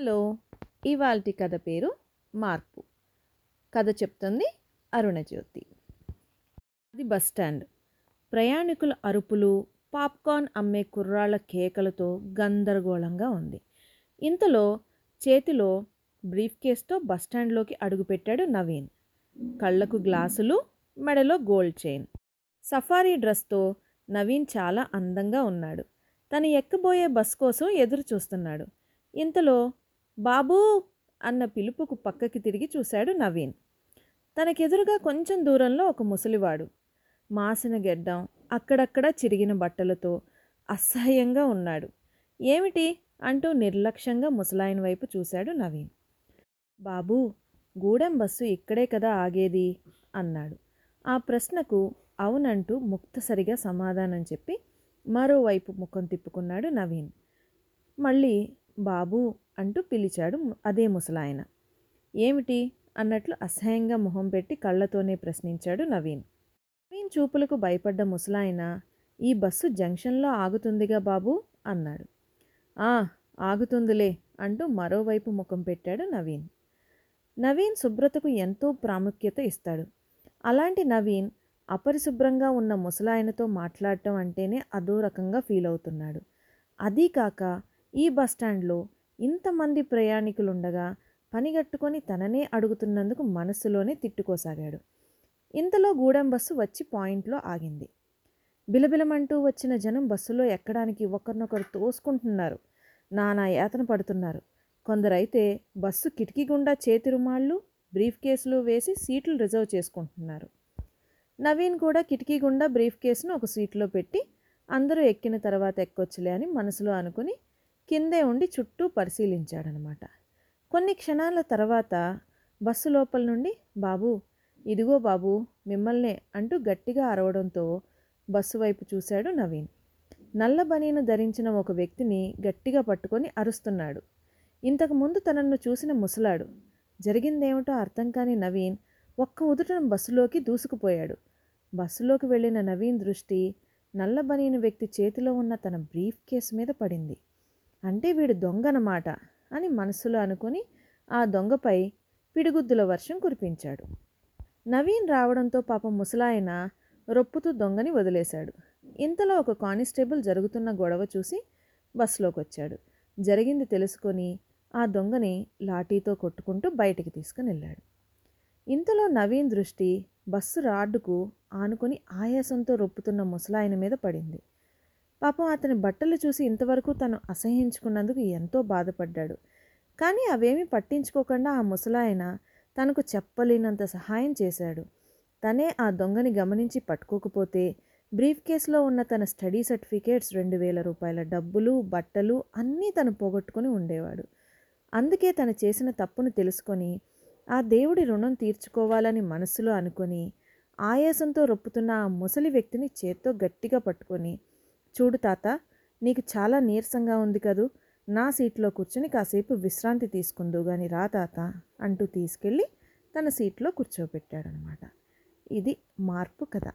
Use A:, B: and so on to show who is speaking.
A: Hello ఇవాల్టి కథ పేరు మార్పు. కథ చెప్తుంది అరుణజ్యోతి. అది బస్ స్టాండ్. ప్రయాణికుల అరుపులు పాప్కార్న్ అమ్మే కుర్రాళ్ళ కేకలతో గందరగోళంగా ఉంది. ఇంతలో చేతిలో బ్రీఫ్ కేస్తో బస్ స్టాండ్లోకి అడుగుపెట్టాడు నవీన్. కళ్ళకు గ్లాసులు మెడలో గోల్డ్ చైన్. సఫారీ డ్రెస్తో నవీన్ చాలా అందంగా ఉన్నాడు. తను ఎక్కబోయే బస్ కోసం ఎదురు చూస్తున్నాడు ఇంతలో బాబూ అన్న పిలుపుకు పక్కకి తిరిగి చూశాడు నవీన్. తనకెదురుగా కొంచెం దూరంలో ఒక ముసలివాడు. మాసిన గెడ్డం అక్కడక్కడ చిరిగిన బట్టలతో అసహ్యంగా ఉన్నాడు. ఏమిటి? అంటూ నిర్లక్ష్యంగా ముసలాయన వైపు చూశాడు నవీన్. బాబూ గూడెం బస్సు ఇక్కడే కదా ఆగేది? అన్నాడు. ఆ ప్రశ్నకు అవునంటూ ముక్తసరిగా సమాధానం చెప్పి మరోవైపు ముఖం తిప్పుకున్నాడు నవీన్. మళ్ళీ బాబూ అంటూ పిలిచాడు అదే ముసలాయన. ఏమిటి? అన్నట్లు అసహ్యంగా మొహం పెట్టి కళ్ళతోనే ప్రశ్నించాడు నవీన్. నవీన్ చూపులకు భయపడ్డ ముసలాయన ఈ బస్సు జంక్షన్లో ఆగుతుందిగా బాబు? అన్నాడు. ఆ ఆగుతుందిలే అంటూ మరోవైపు ముఖం పెట్టాడు నవీన్. నవీన్ శుభ్రతకు ఎంతో ప్రాముఖ్యత ఇస్తాడు. అలాంటి నవీన్ అపరిశుభ్రంగా ఉన్న ముసలాయనతో మాట్లాడటం అంటేనే అదో రకంగా ఫీల్ అవుతున్నాడు అదీ కాక ఈ బస్ స్టాండ్లో ఇంతమంది ప్రయాణికులుండగా పనిగట్టుకొని తననే అడుగుతున్నందుకు మనస్సులోనే తిట్టుకోసాగాడు. ఇంతలో గూడెం బస్సు వచ్చి పాయింట్లో ఆగింది. బిలబిలమంటూ వచ్చిన జనం బస్సులో ఎక్కడానికి ఒకరినొకరు తోసుకుంటున్నారు. నానా యాతన పడుతున్నారు. కొందరైతే బస్సు కిటికీ గుండా చేతి రుమాళ్ళు బ్రీఫ్ కేసులు వేసి సీట్లు రిజర్వ్ చేసుకుంటున్నారు. నవీన్ కూడా కిటికీ గుండా బ్రీఫ్ కేసును ఒక సీట్లో పెట్టి అందరూ ఎక్కిన తర్వాత ఎక్కొచ్చులే అని మనసులో అనుకుని కిందే ఉండి చుట్టూ పరిశీలించాడనమాట. కొన్ని క్షణాల తర్వాత బస్సు లోపల నుండి బాబు ఇదిగో బాబు మిమ్మల్నే అంటూ గట్టిగా అరవడంతో బస్సు వైపు చూశాడు నవీన్. నల్ల బనీను ధరించిన ఒక వ్యక్తిని గట్టిగా పట్టుకొని అరుస్తున్నాడు. ఇంతకుముందు తనను చూసిన ముసలాడు. జరిగిందేమిటో అర్థం కాని నవీన్ ఒక్క ఉదుటను బస్సులోకి దూసుకుపోయాడు. బస్సులోకి వెళ్ళిన నవీన్ దృష్టి నల్ల బనీను వ్యక్తి చేతిలో ఉన్న తన బ్రీఫ్ కేసు మీద పడింది. అంటే వీడు దొంగనమాట అని మనసులో అనుకొని ఆ దొంగపై పిడిగుద్దుల వర్షం కురిపించాడు. నవీన్ రావడంతో పాపం ముసలాయన రొప్పుతూ దొంగని వదిలేశాడు. ఇంతలో ఒక కానిస్టేబుల్ జరుగుతున్న గొడవ చూసి బస్సులోకి వచ్చాడు జరిగింది తెలుసుకొని ఆ దొంగని లాఠీతో కొట్టుకుంటూ బయటికి తీసుకుని వెళ్ళాడు ఇంతలో నవీన్ దృష్టి బస్సు రాడ్డుకు ఆనుకొని ఆయాసంతో రొప్పుతున్న ముసలాయన మీద పడింది. పాపం అతని బట్టలు చూసి ఇంతవరకు తను అసహ్యించుకున్నందుకు ఎంతో బాధపడ్డాడు. కానీ అవేమీ పట్టించుకోకుండా ఆ ముసలాయన తనకు చెప్పలేనంత సహాయం చేశాడు. తనే ఆ దొంగని గమనించి పట్టుకోకపోతే బ్రీఫ్ కేసులో ఉన్న తన స్టడీ సర్టిఫికేట్స్ రెండు వేల రూపాయల డబ్బులు బట్టలు అన్నీ తను పోగొట్టుకుని ఉండేవాడు. అందుకే తను చేసిన తప్పును తెలుసుకొని ఆ దేవుడి రుణం తీర్చుకోవాలని మనసులో అనుకొని ఆయాసంతో రొప్పుతున్న ఆ ముసలి వ్యక్తిని చేత్తో గట్టిగా పట్టుకొని చూడు తాత నీకు చాలా నీరసంగా ఉంది కదూ. నా సీట్లో కూర్చొని కాసేపు విశ్రాంతి తీసుకుందు గాని రా తాత అంటూ తీసుకెళ్ళి తన సీట్లో కూర్చోబెట్టాడనమాట. ఇది మార్పు కథ.